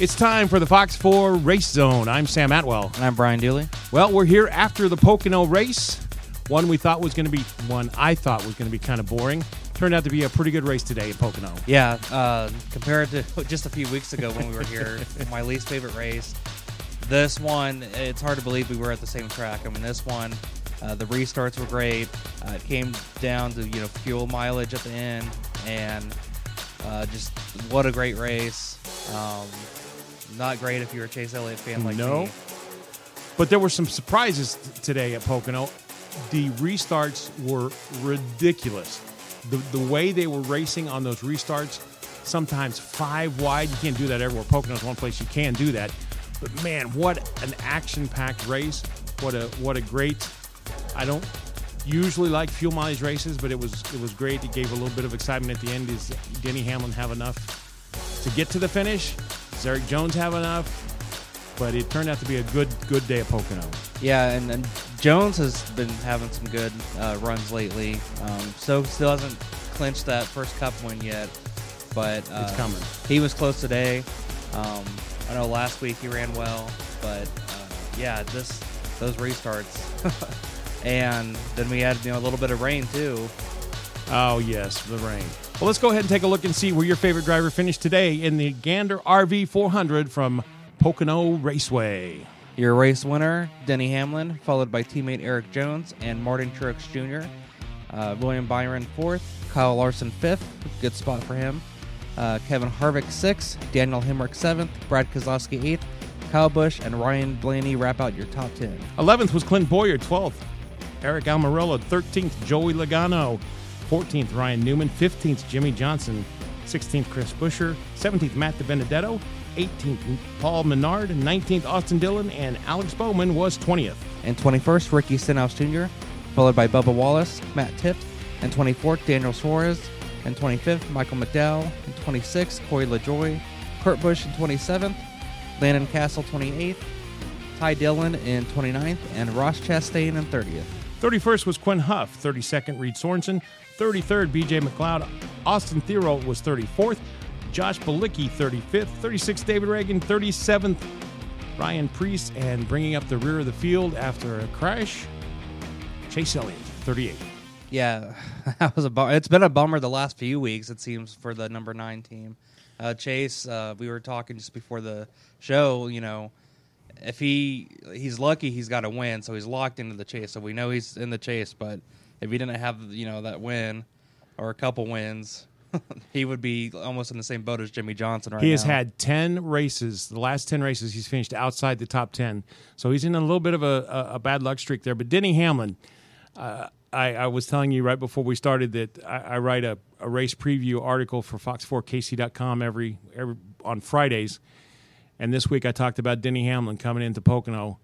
It's time for the Fox 4 Race Zone. I'm Sam Atwell. And I'm Brian Dulle. Well, we're here after the Pocono race. One we thought was going to be, one I thought was going to be kind of boring. Turned out to be a pretty good race today in Pocono. Yeah, uh, compared to just a few weeks ago when we were here, my least favorite race. This one, it's hard to believe we were at the same track. I mean, this one, uh, the restarts were great. Uh, it came down to you know fuel mileage at the end, and uh, just what a great race. Um, not great if you're a Chase Elliott fan like no. me. But there were some surprises t- today at Pocono. The restarts were ridiculous. The, the way they were racing on those restarts, sometimes five wide. You can't do that everywhere. Pocono's one place you can do that. But man, what an action-packed race! What a what a great. I don't usually like fuel mileage races, but it was it was great. It gave a little bit of excitement at the end. Is Denny Hamlin have enough to get to the finish? Does Erik Jones have enough? But it turned out to be a good good day at Pocono. Yeah, and, and Jones has been having some good uh, runs lately. Um, so still hasn't clinched that first Cup win yet, but uh, It's coming. He was close today. Um, I know last week he ran well, but uh, yeah, this those restarts, and then we had you know a little bit of rain too. Oh, yes, the rain. Well, let's go ahead and take a look and see where your favorite driver finished today in the Gander RV 400 from Pocono Raceway. Your race winner, Denny Hamlin, followed by teammate Erik Jones and Martin Truex Jr. Uh, William Byron fourth, Kyle Larson fifth, good spot for him. Uh, Kevin Harvick sixth, Daniel Hemric seventh, Brad Keselowski eighth, Kyle Busch and Ryan Blaney wrap out your top ten. 11th was Clint Bowyer, 12th. Aric Almirola, 13th. Joey Logano, 14th. Ryan Newman, 15th. Jimmie Johnson, 16th. Chris Buescher, 17th. Matt DiBenedetto, 18th. Paul Menard, 19th. Austin Dillon, and Alex Bowman was 20th. And 21st, Ricky Stenhouse Jr., followed by Bubba Wallace, Matt Tifft, and 24th, Daniel Suarez, and 25th, Michael McDowell, and 26th, Corey LaJoie, Kurt Busch in 27th, Landon Cassill 28th, Ty Dillon in 29th, and Ross Chastain in 30th. 31st was Quinn Houff. 32nd, Reed Sorenson. 33rd, BJ McLeod. Austin Theriault was 34th. Josh Bilicki, 35th. 36th, David Ragan. 37th, Ryan Preece. And bringing up the rear of the field after a crash, Chase Elliott, 38th. Yeah, that was a bummer. It's been a bummer the last few weeks, it seems, for the number nine team. Uh, Chase, uh, we were talking just before the show, you know, if he he's lucky he's got a win, so he's locked into the chase. So we know he's in the chase, but if he didn't have, you know, that win or a couple wins, he would be almost in the same boat as Jimmie Johnson right He has now. had 10 races. The last 10 races, he's finished outside the top 10. So he's in a little bit of a, a, a bad luck streak there. But Denny Hamlin, uh, I, I was telling you right before we started that I, I write a, a race preview article for Fox4KC.com every, every on Fridays. And this week I talked about Denny Hamlin coming into Pocono.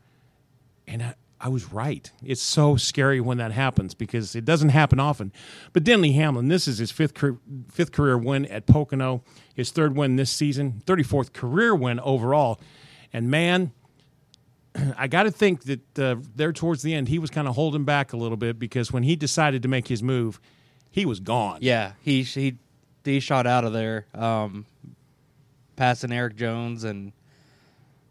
And I, I was right. It's so scary when that happens because it doesn't happen often. But Denny Hamlin, this is his fifth car- fifth career win at Pocono, his third win this season, 34th career win overall. And man, I got to think that uh, there towards the end, he was kind of holding back a little bit because when he decided to make his move, he was gone. Yeah, he he he shot out of there, um, passing Erik Jones and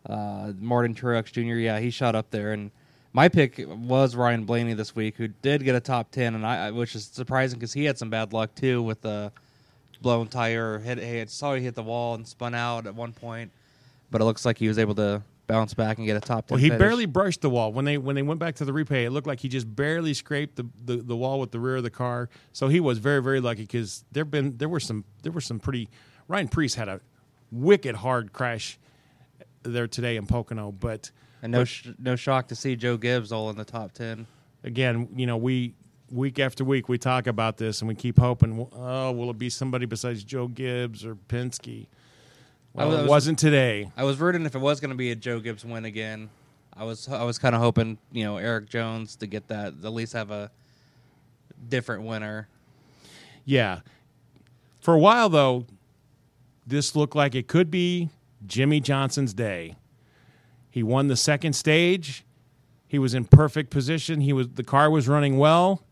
uh, Martin Truex Jr. Yeah, he shot up there, and my pick was Ryan Blaney this week, who did get a top ten, and I, which is surprising because he had some bad luck too with the blown tire. Hit, he had saw he hit the wall and spun out at one point, but it looks like he was able to bounce back and get a top ten. Well, he finish. barely brushed the wall when they when they went back to the replay. It looked like he just barely scraped the, the, the wall with the rear of the car. So he was very very lucky because there been there were some there were some pretty. Ryan Preece had a wicked hard crash there today in Pocono, but and no sh- no shock to see Joe Gibbs all in the top ten. again, you know, we week after week we talk about this and we keep hoping, oh, will it be somebody besides Joe Gibbs or Penske? Well, was- it wasn't today. I was rooting if it was going to be a Joe Gibbs win again. I was I was kind of hoping you know Erik Jones to get that at least have a different winner. Yeah. For a while, though, this looked like it could be Jimmie Johnson's day. He won the second stage. He was in perfect position. He was the car was running well,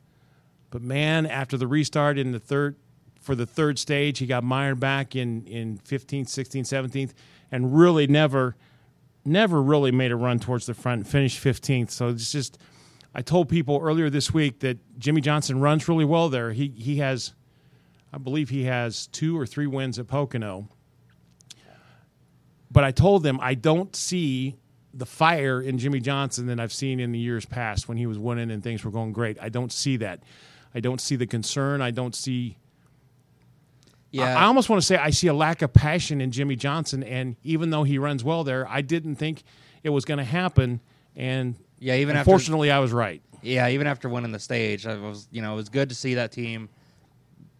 but man, after the restart in the third for the third stage, he got mired back in in 15th, 16th, 17th, and really never never really made a run towards the front finished 15th. So it's just I told people earlier this week that Jimmie Johnson runs really well there. He he has I believe he has two or three wins at Pocono. But I told them I don't see the fire in Jimmie Johnson that I've seen in the years past when he was winning and things were going great. I don't see that. I don't see the concern. I don't see Yeah, I, I almost want to say I see a lack of passion in Jimmie Johnson and even though he runs well there, I didn't think it was going to happen and yeah. Even after unfortunately I was right. yeah, even after winning the stage, I was you know it was good to see that team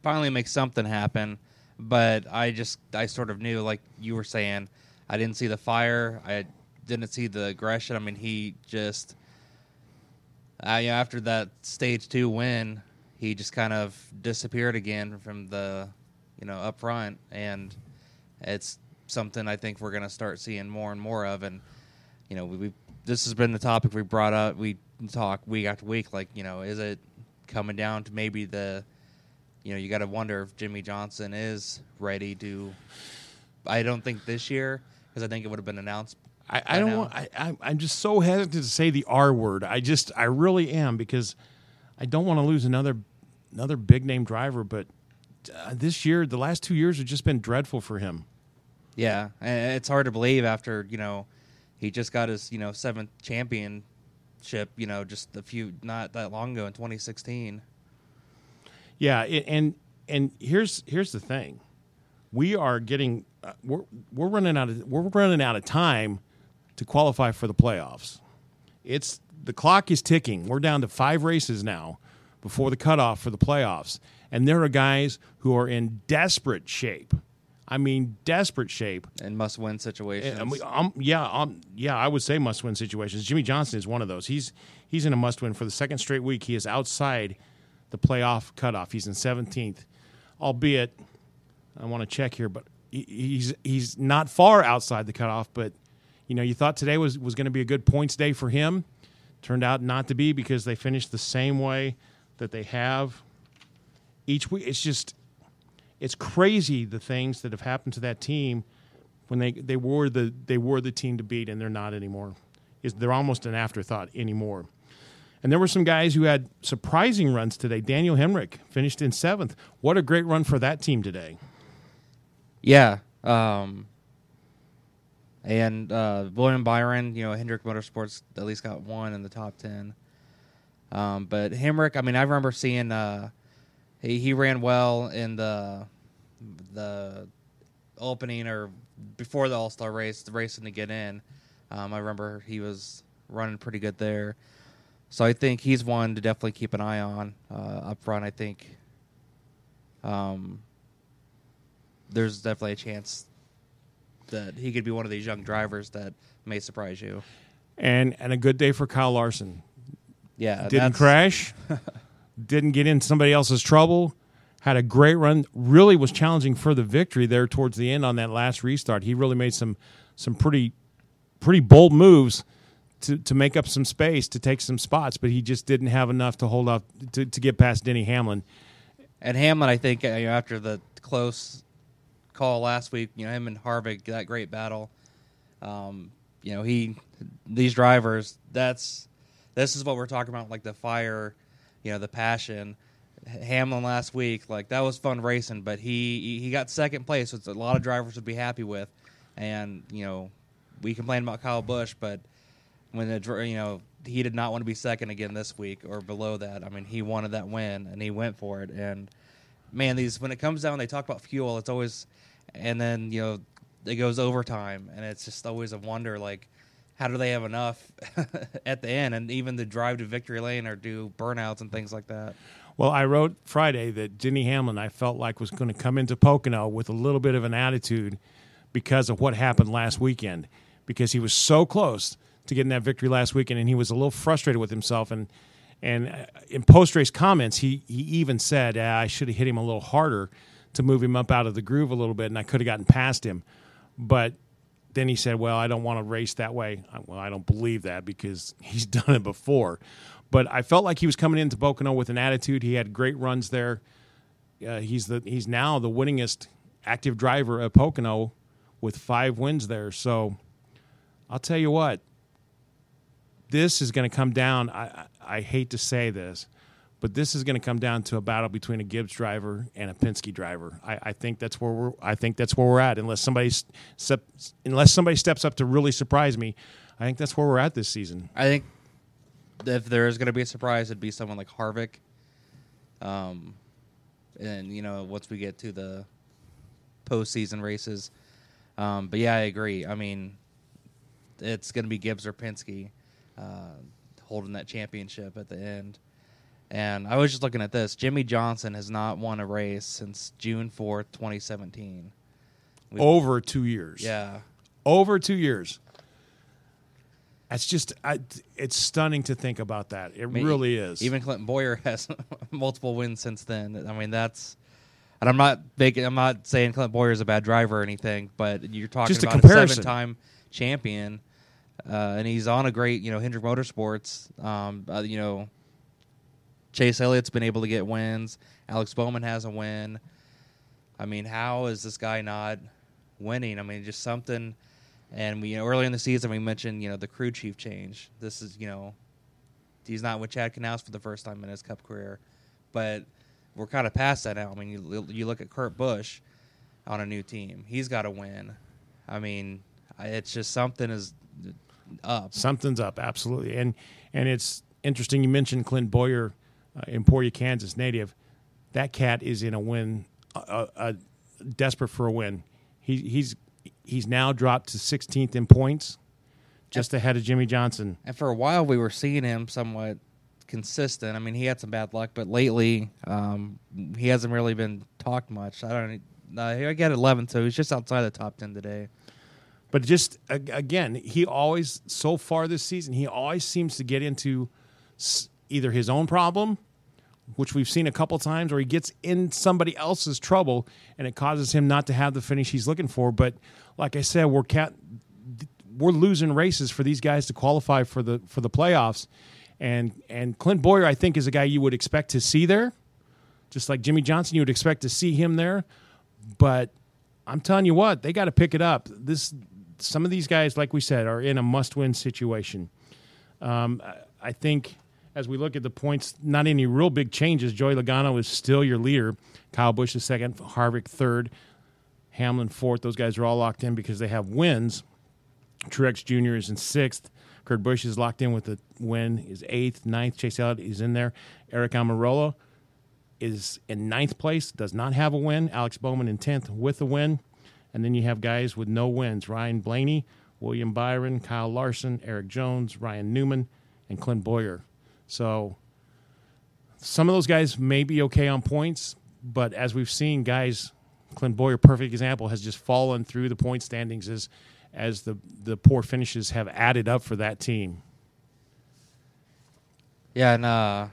finally make something happen. But I just I sort of knew, like you were saying, I didn't see the fire. I didn't see the aggression. I mean, he just you know, after that stage two win, he just kind of disappeared again from the you know up front, and it's something I think we're going to start seeing more and more of. And you know, we, we this has been the topic we brought up. We talk week after week. Like, you know, is it coming down to maybe the, you know, you got to wonder if Jimmie Johnson is ready to. I don't think this year because I think it would have been announced. I, I don't want. I, I, I'm just so hesitant to say the R word. I just, I really am because I don't want to lose another, another big name driver. But uh, this year, the last two years have just been dreadful for him. Yeah, and it's hard to believe after you know he just got his you know seventh championship. You know, just a few not that long ago in 2016. Yeah, it, and and here's here's the thing, we are getting uh, we're we're running out of we're running out of time to qualify for the playoffs. It's the clock is ticking. We're down to five races now before the cutoff for the playoffs, and there are guys who are in desperate shape. I mean, desperate shape. and must win situations. And um, yeah, um, yeah, I would say must win situations. Jimmie Johnson is one of those. He's he's in a must win for the second straight week. He is outside the playoff cutoff. He's in 17th, albeit I want to check here, but he, he's he's not far outside the cutoff. But you know, you thought today was was going to be a good points day for him. Turned out not to be because they finished the same way that they have each week. It's just it's crazy the things that have happened to that team when they, they were the they were the team to beat and they're not anymore. Is they're almost an afterthought anymore. And there were some guys who had surprising runs today. Daniel Hemric finished in seventh. What a great run for that team today. Yeah. Um, and uh, William Byron, you know, Hendrick Motorsports at least got one in the top 10. Um, but Hemric, I mean, I remember seeing uh, he, he ran well in the the opening or before the All Star race, the racing to get in. Um, I remember he was running pretty good there. So I think he's one to definitely keep an eye on uh, up front. I think um, there's definitely a chance that he could be one of these young drivers that may surprise you. And and a good day for Kyle Larson. Yeah, Didn't crash. didn't get in somebody else's trouble. Had a great run. Really was challenging for the victory there towards the end on that last restart. He really made some some pretty pretty bold moves to, to make up some space to take some spots, but he just didn't have enough to hold up to, to get past Denny Hamlin. And Hamlin, I think, uh, after the close call last week, you know, him and Harvick, that great battle. Um, you know, he these drivers. That's this is what we're talking about, like the fire, you know, the passion. Hamlin last week, like that was fun racing, but he he got second place, which a lot of drivers would be happy with. And you know, we complain about Kyle Busch, but when the you know he did not want to be second again this week or below that. I mean, he wanted that win and he went for it. And man, these when it comes down, they talk about fuel. It's always, and then you know it goes overtime, and it's just always a wonder like how do they have enough at the end and even the drive to victory lane or do burnouts and things like that? Well, I wrote Friday that Denny Hamlin I felt like was going to come into Pocono with a little bit of an attitude because of what happened last weekend, because he was so close to getting that victory last weekend, and he was a little frustrated with himself. And and uh, in post race comments, he he even said, ah, "I should have hit him a little harder to move him up out of the groove a little bit, and I could have gotten past him." But then he said, "Well, I don't want to race that way." Well, I don't believe that because he's done it before. But I felt like he was coming into Pocono with an attitude. He had great runs there. Uh, he's the he's now the winningest active driver at Pocono with five wins there. So I'll tell you what, this is going to come down. I, I hate to say this, but this is going to come down to a battle between a Gibbs driver and a Penske driver. I, I think that's where we're. I think that's where we're at. Unless somebody unless somebody steps up to really surprise me, I think that's where we're at this season. I think if there is going to be a surprise, it'd be someone like Harvick. Um, and you know, once we get to the postseason races, um, but yeah, I agree. I mean, it's going to be Gibbs or Penske uh, holding that championship at the end. And I was just looking at this. Jimmie Johnson has not won a race since June fourth, twenty seventeen. Over two years. Yeah. Over two years. That's just, I, it's stunning to think about that. It I mean, really is. Even Clinton Bowyer has multiple wins since then. I mean, that's, and I'm not making, I'm not saying Clinton Bowyer is a bad driver or anything, but you're talking just about a, a seven-time champion, uh, and he's on a great, you know, Hendrick Motorsports. Um, uh, you know, Chase Elliott's been able to get wins. Alex Bowman has a win. I mean, how is this guy not winning? I mean, just something and we, you know, earlier in the season, we mentioned, you know, the crew chief change. This is, you know, he's not with Chad Knaus for the first time in his Cup career, but we're kind of past that now. I mean, you, you look at Kurt Busch on a new team; he's got to win. I mean, it's just something is up. Something's up, absolutely, and and it's interesting. You mentioned Clint Bowyer, uh, Emporia, Kansas native. That cat is in a win, uh, uh, desperate for a win. He, he's he's now dropped to 16th in points, just ahead of Jimmie Johnson. And for a while, we were seeing him somewhat consistent. I mean, he had some bad luck, but lately, um, he hasn't really been talked much. I don't. Uh, I got 11, so he's just outside the top 10 today. But just again, he always so far this season, he always seems to get into either his own problem which we've seen a couple times, or he gets in somebody else's trouble and it causes him not to have the finish he's looking for. But like I said, we're cat, we're losing races for these guys to qualify for the for the playoffs, and and Clint Bowyer I think is a guy you would expect to see there, just like Jimmie Johnson you would expect to see him there, but I'm telling you what they got to pick it up. This some of these guys, like we said, are in a must-win situation. Um, I think as we look at the points, not any real big changes. Joey Logano is still your leader. Kyle Busch is second, Harvick third, Hamlin fourth. Those guys are all locked in because they have wins. Truex Jr. is in sixth. Kurt Busch is locked in with a win, is eighth, ninth. Chase Elliott is in there. Aric Almirola is in ninth place, does not have a win. Alex Bowman in tenth with a win. And then you have guys with no wins Ryan Blaney, William Byron, Kyle Larson, Erik Jones, Ryan Newman, and Clint Bowyer. So some of those guys may be okay on points, but as we've seen, guys, Clint Bowyer, perfect example, has just fallen through the point standings as as the the poor finishes have added up for that team. Yeah, and uh,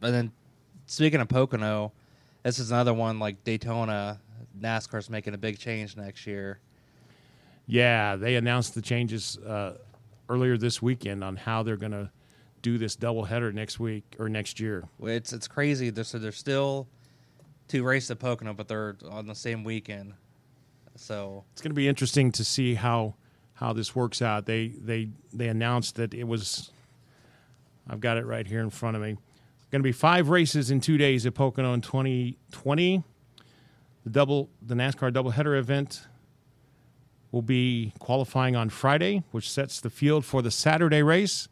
and then speaking of Pocono, this is another one like Daytona. NASCAR's making a big change next year. Yeah, they announced the changes uh, earlier this weekend on how they're going to do this doubleheader next week or next year. It's it's crazy. There's, so there's still two races at Pocono, but they're on the same weekend. So it's going to be interesting to see how how this works out. They they they announced that it was. I've got it right here in front of me. Going to be five races in two days at Pocono in 2020. The double the NASCAR doubleheader event will be qualifying on Friday, which sets the field for the Saturday race.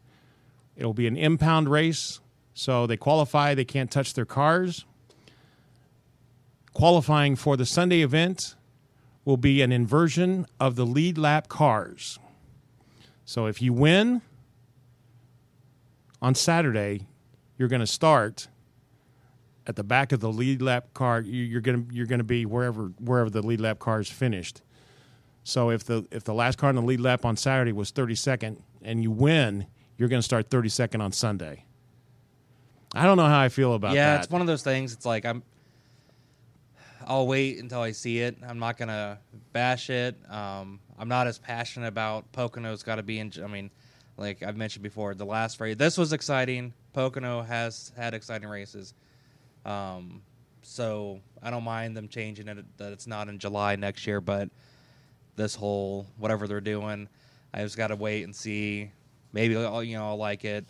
It'll be an impound race, so they qualify, they can't touch their cars. Qualifying for the Sunday event will be an inversion of the lead lap cars. So if you win on Saturday, you're going to start at the back of the lead lap car. you- You're going to you're going to be wherever wherever the lead lap car is finished. So if the if the last car in the lead lap on Saturday was 32nd and you win, you're going to start 32nd on Sunday. I don't know how I feel about yeah, that. Yeah, it's one of those things. It's like I'm. I'll wait until I see it. I'm not gonna bash it. Um, I'm not as passionate about Pocono's got to be in. I mean, like I've mentioned before, the last race. This was exciting. Pocono has had exciting races. Um, so I don't mind them changing it that it's not in July next year, but this whole whatever they're doing, I just got to wait and see. Maybe I'll, you know I'll like it.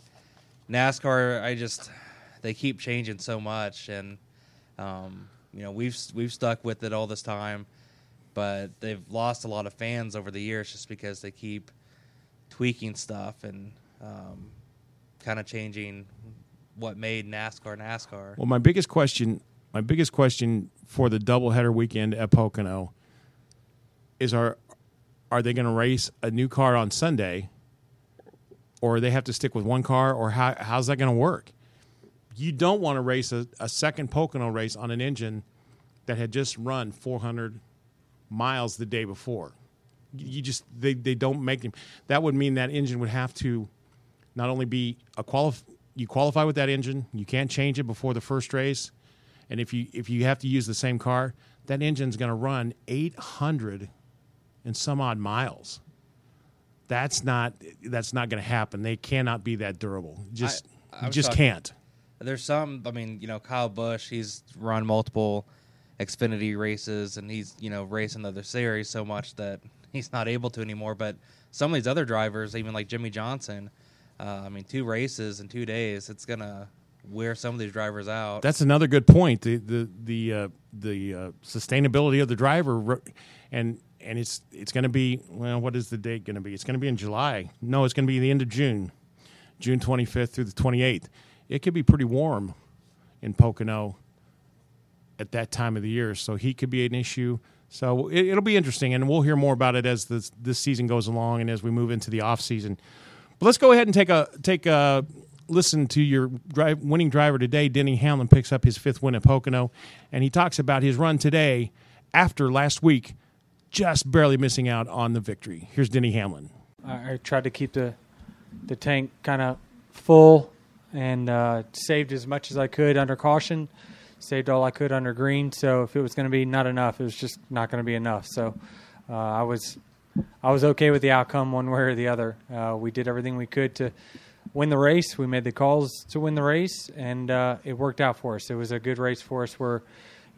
NASCAR, I just they keep changing so much, and um, you know we've we've stuck with it all this time, but they've lost a lot of fans over the years just because they keep tweaking stuff and um, kind of changing what made NASCAR NASCAR. Well, my biggest question, my biggest question for the doubleheader weekend at Pocono is: Are are they going to race a new car on Sunday, or they have to stick with one car, or how how's that going to work? You don't want to race a, a second Pocono race on an engine that had just run 400 miles the day before. You just they they don't make them. That would mean that engine would have to not only be a qualif- you qualify with that engine, you can't change it before the first race, and if you if you have to use the same car, that engine's going to run 800 and some odd miles. That's not that's not going to happen. They cannot be that durable. Just I- you I'm just shocked. can't. There's some. I mean, you know, Kyle Busch. He's run multiple Xfinity races, and he's you know racing other series so much that he's not able to anymore. But some of these other drivers, even like Jimmie Johnson, uh, I mean, two races in two days, it's gonna wear some of these drivers out. That's another good point. The the the uh, the uh, sustainability of the driver, and and it's it's going to be well. What is the date going to be? It's going to be in July. No, it's going to be the end of June, June twenty fifth through the twenty eighth. It could be pretty warm in Pocono at that time of the year, so heat could be an issue. So it, it'll be interesting, and we'll hear more about it as this this season goes along and as we move into the off season. But let's go ahead and take a take a listen to your drive, winning driver today. Denny Hamlin picks up his fifth win at Pocono, and he talks about his run today after last week, just barely missing out on the victory. Here's Denny Hamlin. I, I tried to keep the the tank kind of full and uh, saved as much as I could under caution. Saved all I could under green. So if it was going to be not enough, it was just not going to be enough. So uh, I was I was okay with the outcome one way or the other. Uh, we did everything we could to win the race. We made the calls to win the race, and uh, it worked out for us. It was a good race for us. Where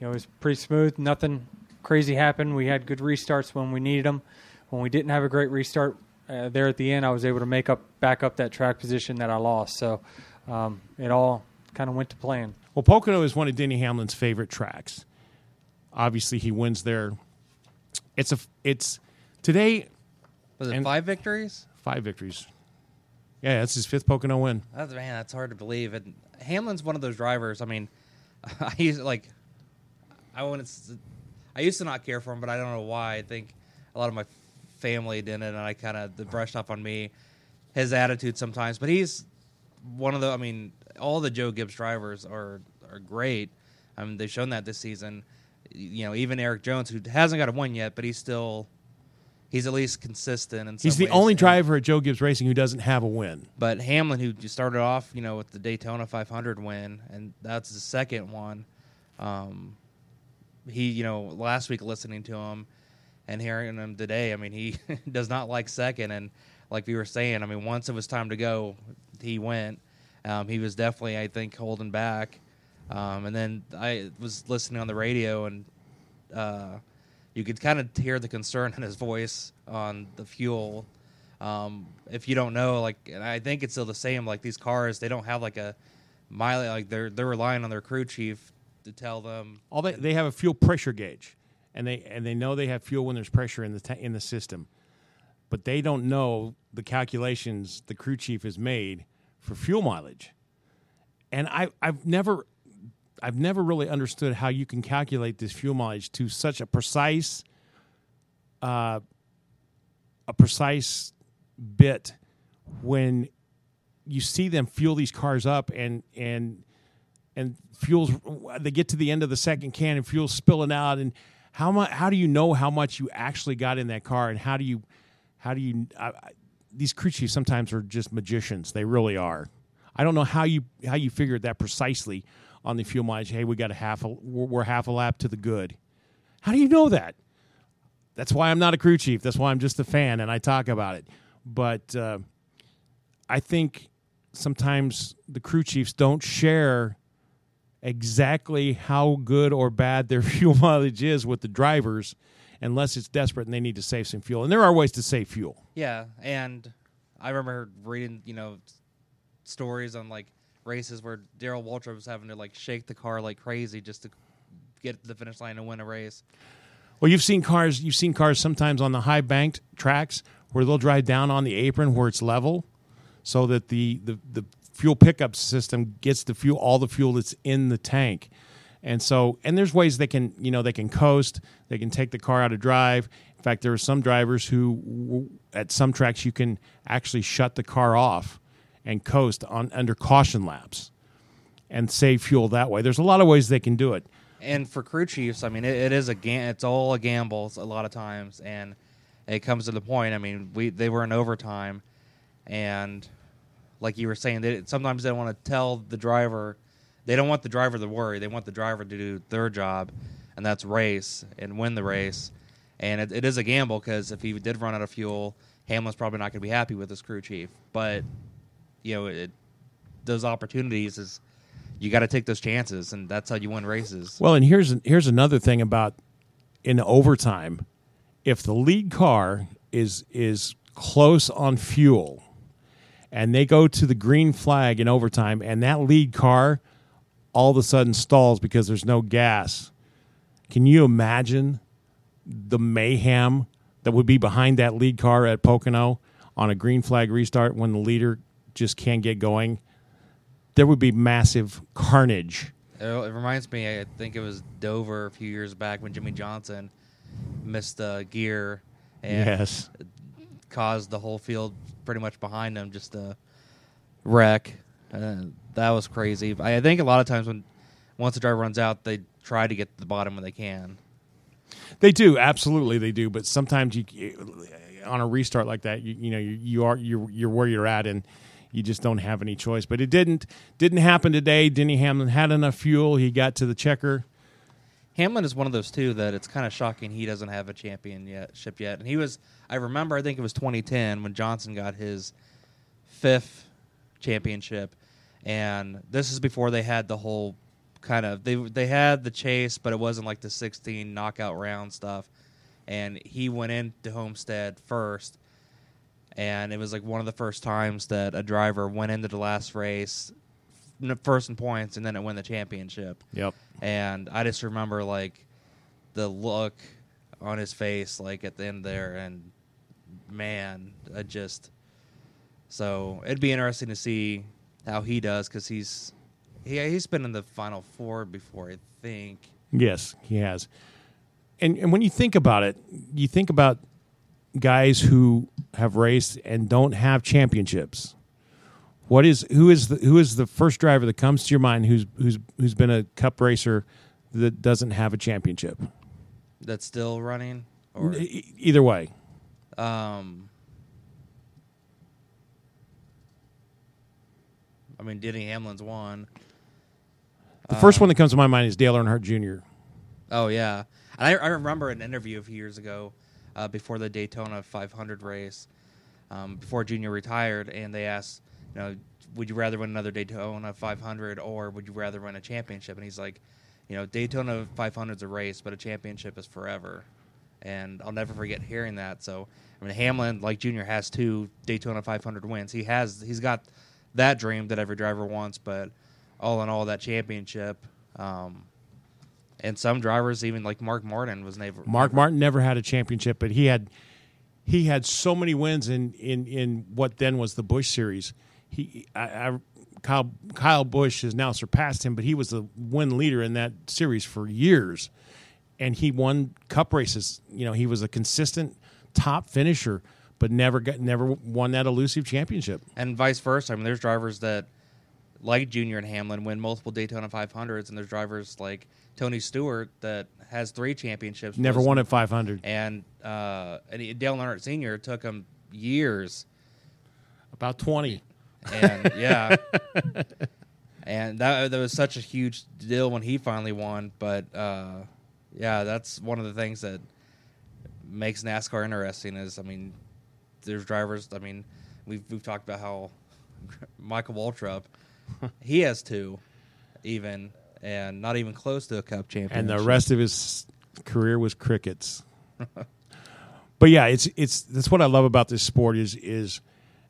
you know it was pretty smooth. Nothing crazy happened. We had good restarts when we needed them. When we didn't have a great restart uh, there at the end, I was able to make up back up that track position that I lost. So um, it all kind of went to plan. Well, Pocono is one of Denny Hamlin's favorite tracks. Obviously, he wins there. It's a it's today Was it five victories? five victories. Yeah, that's his fifth Pocono win. That's man, that's hard to believe. And Hamlin's one of those drivers. I mean, I used like I wouldn't. I used to not care for him, but I don't know why. I think a lot of my family didn't, and I kind of brushed off on me his attitude sometimes. But he's one of the. I mean, all the Joe Gibbs drivers are are great. I mean, they've shown that this season. You know, even Erik Jones, who hasn't got a win yet, but he's still. He's at least consistent. In He's the ways. only And- driver at Joe Gibbs Racing who doesn't have a win. but Hamlin, who just started off, you know, with the Daytona 500 win, and that's the second one. Um, he, you know, last week listening to him and hearing him today, I mean, he does not like second. And like we were saying, I mean, once it was time to go, he went. Um, he was definitely, I think, holding back. Um, and then I was listening on the radio, and uh, you could kind of hear the concern in his voice on the fuel. Um, if you don't know, like, and I think it's still the same. Like these cars, they don't have like a mile. Like they're they're relying on their crew chief to tell them. All they they have a fuel pressure gauge, and they and they know they have fuel when there's pressure in the in the system, but they don't know the calculations the crew chief has made for fuel mileage. And I I've never I've never really understood how you can calculate this fuel mileage to such a precise uh, a precise bit when you see them fuel these cars up and and and fuels they get to the end of the second can and fuel's spilling out. And how much how do you know how much you actually got in that car? And how do you how do you I, I, these crew chiefs sometimes are just magicians. They really are. I don't know how you how you figured that precisely on the fuel mileage hey we got a half a we're, half a lap to the good how do you know that that's why i'm not a crew chief that's why i'm just a fan and i talk about it but uh, i think sometimes the crew chiefs don't share exactly how good or bad their fuel mileage is with the drivers unless it's desperate and they need to save some fuel. And there are ways to save fuel. Yeah, and I remember reading, you know, stories on like races where Darrell Waltrip was having to like shake the car like crazy just to get to the finish line and win a race. Well, you've seen cars. You've seen cars sometimes on the high banked tracks where they'll drive down on the apron where it's level, so that the the, the fuel pickup system gets the fuel all the fuel that's in the tank and so and there's ways they can you know they can coast they can take the car out of drive in fact there are some drivers who at some tracks you can actually shut the car off and coast on under caution laps and save fuel that way there's a lot of ways they can do it and for crew chiefs i mean it, it is a gam- it's all a gamble a lot of times and it comes to the point i mean we they were in overtime and like you were saying, they sometimes they don't want to tell the driver. They don't want the driver to worry. They want the driver to do their job, and that's race and win the race. And it, it is a gamble because if he did run out of fuel, Hamlin's probably not going to be happy with his crew chief. But you know, it, those opportunities is you got to take those chances, and that's how you win races. Well, and here's here's another thing about in overtime, if the lead car is is close on fuel and they go to the green flag in overtime, and that lead car all of a sudden stalls because there's no gas. Can you imagine the mayhem that would be behind that lead car at Pocono on a green flag restart when the leader just can't get going? There would be massive carnage. It reminds me, I think it was Dover a few years back when Jimmie Johnson missed a gear and yes. caused the whole field pretty much behind him just a wreck. Uh, that was crazy. I think a lot of times when once the driver runs out, they try to get to the bottom when they can. They do, absolutely, they do. But sometimes you, on a restart like that, you, you know, you, you are you're you're where you're at, and you just don't have any choice. But it didn't didn't happen today. Denny Hamlin had enough fuel. He got to the checker. Hamlin is one of those two that it's kind of shocking he doesn't have a championship yet. And he was, I remember, I think it was 2010 when Johnson got his fifth championship, and this is before they had the whole kind of they they had the chase, but it wasn't like the 16 knockout round stuff. And he went into Homestead first, and it was like one of the first times that a driver went into the last race first in points, and then it won the championship. Yep. And I just remember like the look on his face, like at the end there, and man, I just so it'd be interesting to see how he does because he's he he's been in the final four before, I think. Yes, he has. And and when you think about it, you think about guys who have raced and don't have championships. What is who is the, who is the first driver that comes to your mind who's who's who's been a cup racer that doesn't have a championship? That's still running, or e- either way. Um, I mean, Denny Hamlin's one. The first one that comes to my mind is Dale Earnhardt Jr. Oh yeah, and I, I remember an interview a few years ago, uh, before the Daytona 500 race, um, before Junior retired, and they asked, you know, would you rather win another Daytona 500 or would you rather win a championship? And he's like, you know, Daytona 500 is a race, but a championship is forever. And I'll never forget hearing that. So, I mean, Hamlin, like Junior, has two Daytona 500 wins. He has, he's got that dream that every driver wants, but all in all, that championship. Um, and some drivers, even like Mark Martin, was never. Mark never, Martin never had a championship, but he had he had so many wins in in in what then was the Busch series. He I, I Kyle Kyle Busch has now surpassed him, but he was the win leader in that series for years, and he won Cup races. You know, he was a consistent top finisher. but never got never won that elusive championship. and vice versa. I mean, there's drivers that like Junior and Hamlin win multiple Daytona 500s, and there's drivers like Tony Stewart that has three championships. Never won at 500. And uh, and he- Dale Earnhardt Sr. took him years, About 20. and yeah, and that that was such a huge deal when he finally won. But uh, yeah, that's one of the things that makes NASCAR interesting. Is I mean, there's drivers. I mean, we've we've talked about how Michael Waltrip, he has two, even and not even close to a Cup championship. and the rest of his career was crickets. but yeah, it's it's that's what I love about this sport is is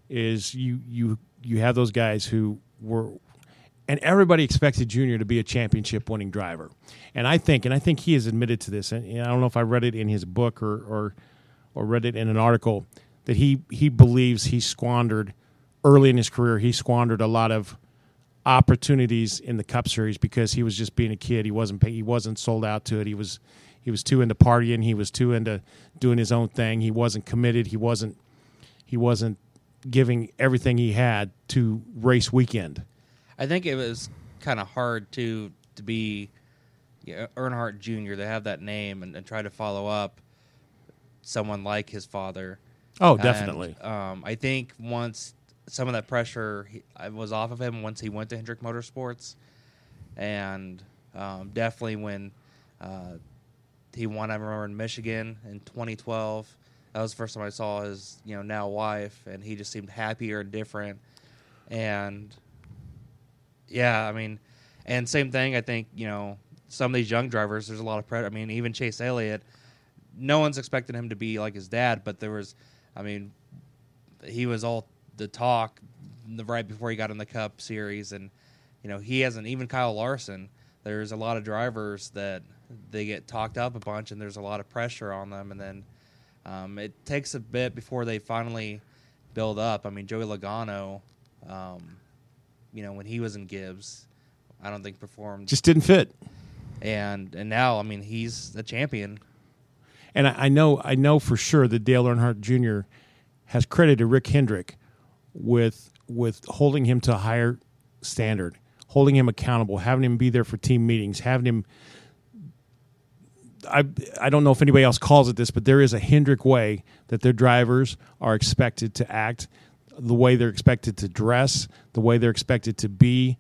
is you you you have those guys who were and everybody expected Junior to be a championship winning driver. And I think and I think he has admitted to this and, I don't know if I read it in his book or or or read it in an article that he he believes he squandered early in his career he squandered a lot of opportunities in the Cup Series because he was just being a kid. He wasn't pay, he wasn't sold out to it. He was he was too into partying. He was too into doing his own thing. He wasn't committed. He wasn't he wasn't giving everything he had to race weekend. I think it was kind of hard to to be yeah, Earnhardt Jr. to have that name and, and try to follow up someone like his father. Oh, And, definitely. um, I think once some of that pressure was off of him once he went to Hendrick Motorsports, and um, definitely when uh, he won. I remember in Michigan in 2012. That was the first time I saw his you know now wife, and he just seemed happier and different. And yeah, I mean, and same thing. I think you know some of these young drivers. There's a lot of pressure. I mean, even Chase Elliott. No one's expecting him to be like his dad, but there was, I mean, he was all the talk the right before he got in the Cup Series, and you know he hasn't even Kyle Larson. There's a lot of drivers that they get talked up a bunch, and there's a lot of pressure on them, and then um, it takes a bit before they finally build up. I mean, Joey Logano, um, you know, when he was in Gibbs, I don't think performed, Just didn't fit. and and now I mean he's a champion. And I, I know I know for sure that Dale Earnhardt Jr. has credited Rick Hendrick with with holding him to a higher standard, holding him accountable, having him be there for team meetings, having him. I I don't know if anybody else calls it this, but there is a Hendrick way that their drivers are expected to act, the way they're expected to dress, the way they're expected to be.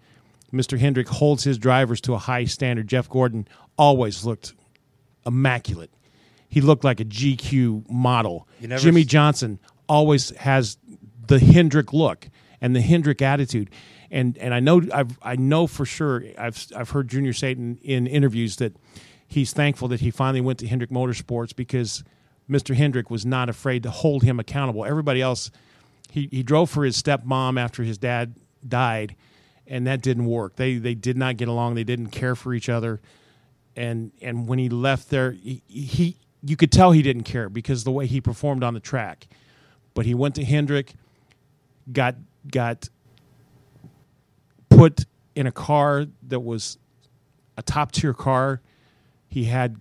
Mr. Hendrick holds his drivers to a high standard. Jeff Gordon always looked immaculate. He looked like a GQ model. Jimmie Johnson always has the Hendrick look and the Hendrick attitude. And and I know I've I know for sure I've I've heard Junior Satan in, in interviews that he's thankful that he finally went to Hendrick Motorsports because Mr. Hendrick was not afraid to hold him accountable. Everybody else he, he drove for his stepmom after his dad died and that didn't work. They they did not get along. They didn't care for each other. And and when he left there, he, he you could tell he didn't care because the way he performed on the track. But he went to Hendrick, got got put in a car that was a top tier car. He had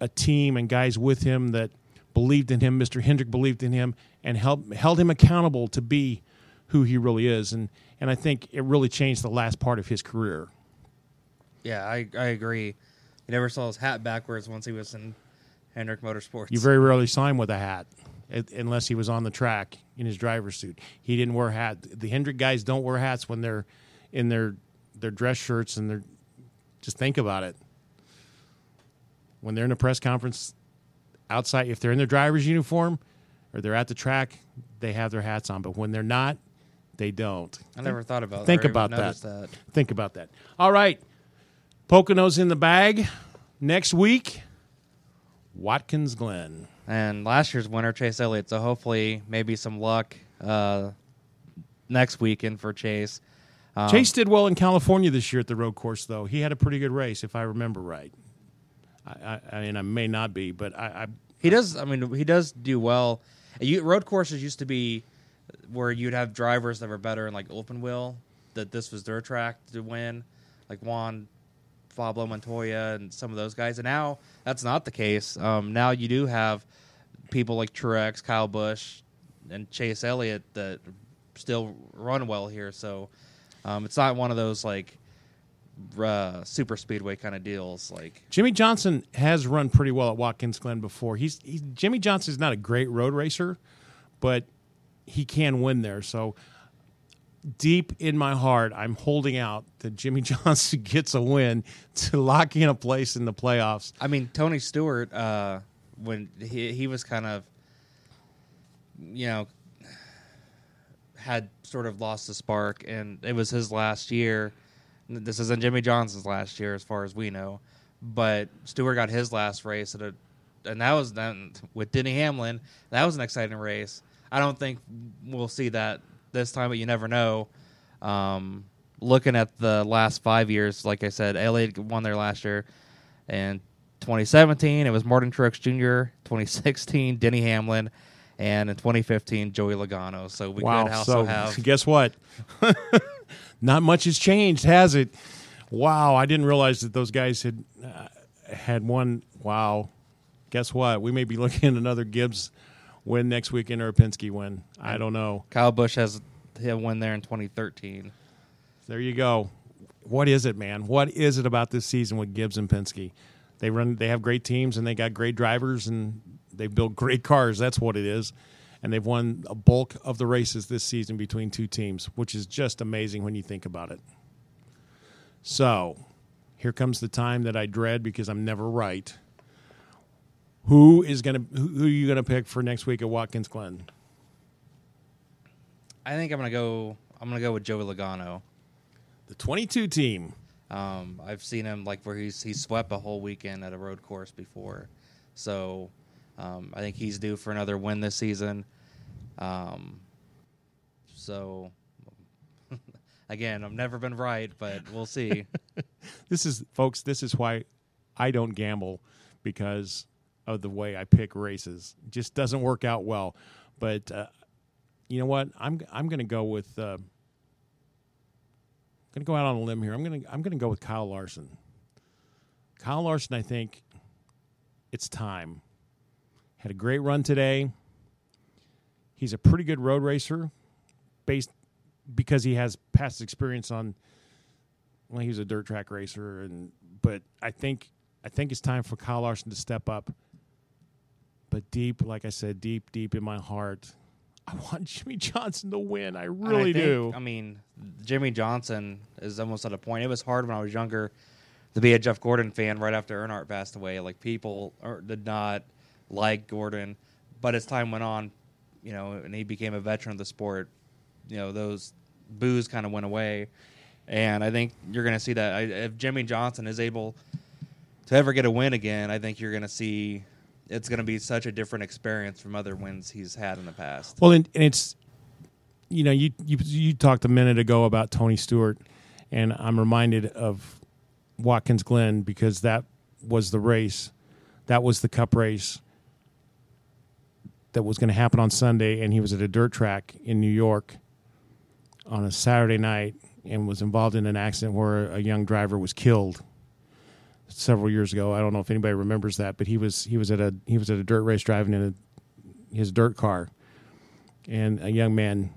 a team and guys with him that believed in him. Mr. Hendrick believed in him and held held him accountable to be who he really is. And and I think it really changed the last part of his career. Yeah, I I agree. You never saw his hat backwards once he was in Hendrick Motorsports. You very rarely saw him with a hat, unless he was on the track in his driver's suit. He didn't wear hat. The Hendrick guys don't wear hats when they're in their their dress shirts and they're. Just think about it. When they're in a press conference, outside, if they're in their driver's uniform, or they're at the track, they have their hats on. But when they're not, they don't. I never thought about Think that. about that. that. Think about that. All right, Poconos in the bag. Next week, Watkins Glen. And last year's winner, Chase Elliott. So hopefully, maybe some luck uh, next weekend for Chase. Um, Chase did well in California this year at the road course, though. He had a pretty good race, if I remember right. I, I, I mean, I may not be, but I, I He does. I mean, he does do well. You, road courses used to be where you'd have drivers that were better in like open wheel. That this was their track to win, like Juan Pablo Montoya and some of those guys. And now that's not the case. Um, now you do have people like Truex, Kyle Busch, and Chase Elliott that still run well here. So um, it's not one of those like uh, super speedway kind of deals. Like Jimmie Johnson has run pretty well at Watkins Glen before. He's, he's Jimmie Johnson's not a great road racer, but he can win there. So deep in my heart, I'm holding out that Jimmie Johnson gets a win to lock in a place in the playoffs. I mean, Tony Stewart, uh, when he he was kind of, you know, had sort of lost the spark, and it was his last year. This isn't Jimmie Johnson's last year, as far as we know, but Stewart got his last race at a, and that was then with Denny Hamlin. That was an exciting race. I don't think we'll see that this time, but you never know. Um, looking at the last five years, like I said, Elliott won there last year, and 2017 it was Martin Truex Jr. 2016 Denny Hamlin, and in 2015 Joey Logano. So we wow. could also so have guess what? Not much has changed, has it? Wow, I didn't realize that those guys had uh, had one. Wow, guess what? We may be looking at another Gibbs win next weekend or a Penske win. I don't know. Kyle Busch has he won there in 2013. There you go. What is it, man? What is it about this season with Gibbs and Penske? They run. They have great teams and they got great drivers and they build great cars. That's what it is. And they've won a bulk of the races this season between two teams, which is just amazing when you think about it. So, here comes the time that I dread because I'm never right. Who is gonna? Who, who are you gonna pick for next week at Watkins Glen? I think I'm gonna go. I'm gonna go with Joey Logano. The 22 team. Um, I've seen him like where he's he's swept a whole weekend at a road course before, so um, I think he's due for another win this season. Um, so again, I've never been right, but we'll see. This is, folks. This is why I don't gamble because of the way I pick races. It just doesn't work out well. But uh, you know what? I'm I'm going to go with. Uh, going to go out on a limb here. I'm going to I'm going to go with Kyle Larson. Kyle Larson, I think it's time. Had a great run today. He's a pretty good road racer, based because he has past experience on. Well, he was a dirt track racer, and but I think I think it's time for Kyle Larson to step up. But deep, like I said, deep, deep in my heart, I want Jimmie Johnson to win. I really I think, do. I mean, Jimmie Johnson is almost at a point. It was hard when I was younger to be a Jeff Gordon fan right after Earnhardt passed away. Like people are, did not like Gordon, but as time went on, you know, and he became a veteran of the sport, you know, those boos kind of went away. And I think you're going to see that I, if Jimmie Johnson is able to ever get a win again, I think you're going to see it's going to be such a different experience from other wins he's had in the past. Well, and, and it's you know you, you you talked a minute ago about Tony Stewart, and I'm reminded of Watkins Glen because that was the race, that was the Cup race that was going to happen on Sunday, and he was at a dirt track in New York on a Saturday night and was involved in an accident where a young driver was killed several years ago. I don't know if anybody remembers that, but he was he was at a he was at a dirt race driving in a, his dirt car, and a young man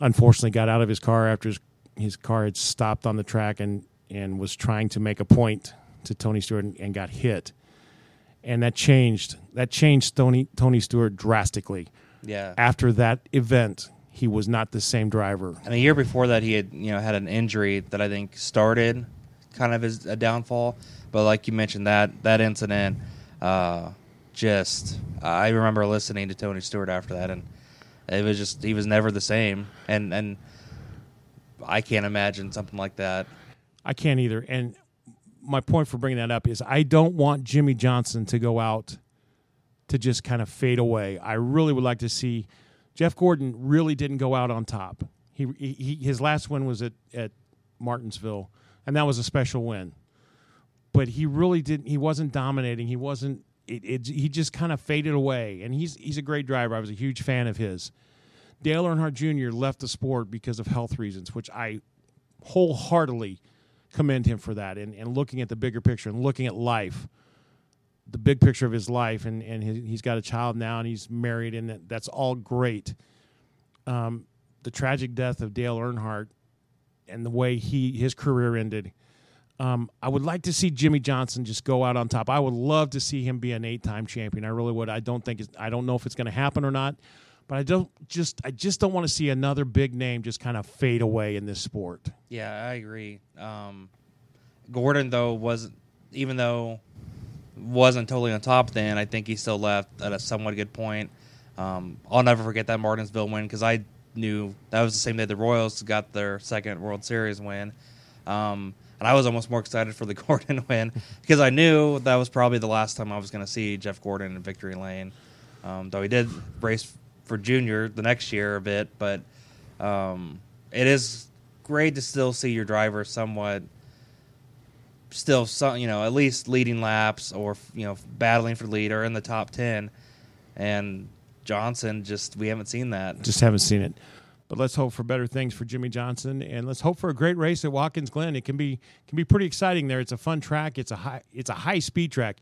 unfortunately got out of his car after his, his car had stopped on the track and and was trying to make a point to Tony Stewart and, and got hit, and that changed that changed Tony Tony Stewart drastically. Yeah. After that event, he was not the same driver. And a year before that, he had you know had an injury that I think started kind of his a downfall. But like you mentioned, that that incident, uh, just I remember listening to Tony Stewart after that, and it was just he was never the same. And and I can't imagine something like that. I can't either. And my point for bringing that up is I don't want Jimmie Johnson to go out to just kind of fade away. I really would like to see Jeff Gordon really didn't go out on top. He, he his last win was at at Martinsville, and that was a special win. But he really didn't. He wasn't dominating. He wasn't. It, it, he just kind of faded away. And he's he's a great driver. I was a huge fan of his. Dale Earnhardt Jr. left the sport because of health reasons, which I wholeheartedly commend him for that. And, and looking at the bigger picture and looking at life, the big picture of his life, and and he's got a child now, and he's married, and that's all great. Um, the tragic death of Dale Earnhardt and the way he his career ended. Um, I would like to see Jimmie Johnson just go out on top. I would love to see him be an eight-time champion. I really would. I don't think I don't know if it's going to happen or not, but I don't just I just don't want to see another big name just kind of fade away in this sport. Yeah, I agree. Um, Gordon though was even though wasn't totally on top then, I think he still left at a somewhat good point. Um, I'll never forget that Martinsville win because I knew that was the same day the Royals got their second World Series win. Um, and I was almost more excited for the Gordon win because I knew that was probably the last time I was going to see Jeff Gordon in victory lane. Um, though he did race for Junior the next year a bit, but um, it is great to still see your driver somewhat still some you know at least leading laps or you know battling for lead or in the top 10 and johnson just we haven't seen that Just haven't seen it. But let's hope for better things for Jimmie Johnson, and let's hope for a great race at Watkins Glen. It can be can be pretty exciting there. It's a fun track. It's a high it's a high speed track.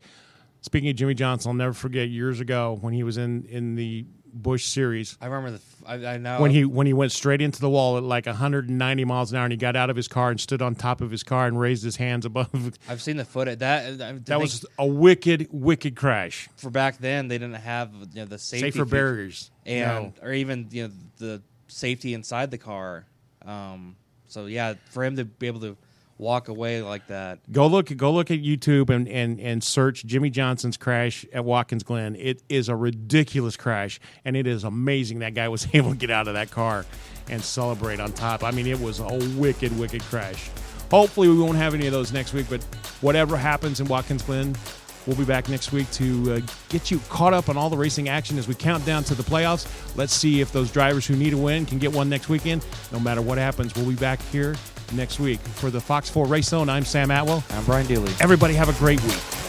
Speaking of Jimmie Johnson, I'll never forget years ago when he was in in the Busch Series i remember the i, I know when he when he went straight into the wall at like 190 miles an hour, and he got out of his car and stood on top of his car and raised his hands above. i've seen the footage that that That was a wicked, wicked crash. for back then they didn't have you know the safety Safer barriers. and No. or even you know the safety inside the car um so yeah for him to be able to walk away like that Go look go look at YouTube and, and, and search Jimmie Johnson's crash at Watkins Glen. It is a ridiculous crash, and it is amazing that guy was able to get out of that car and celebrate on top. I mean, it was a wicked, wicked crash. Hopefully, we won't have any of those next week, but whatever happens in Watkins Glen, we'll be back next week to uh, get you caught up on all the racing action as we count down to the playoffs. Let's see if those drivers who need a win can get one next weekend. No matter what happens, we'll be back here next week. For the Fox 4 Race Zone, I'm Sam Atwell. i'm brian Dulle. Everybody have a great week.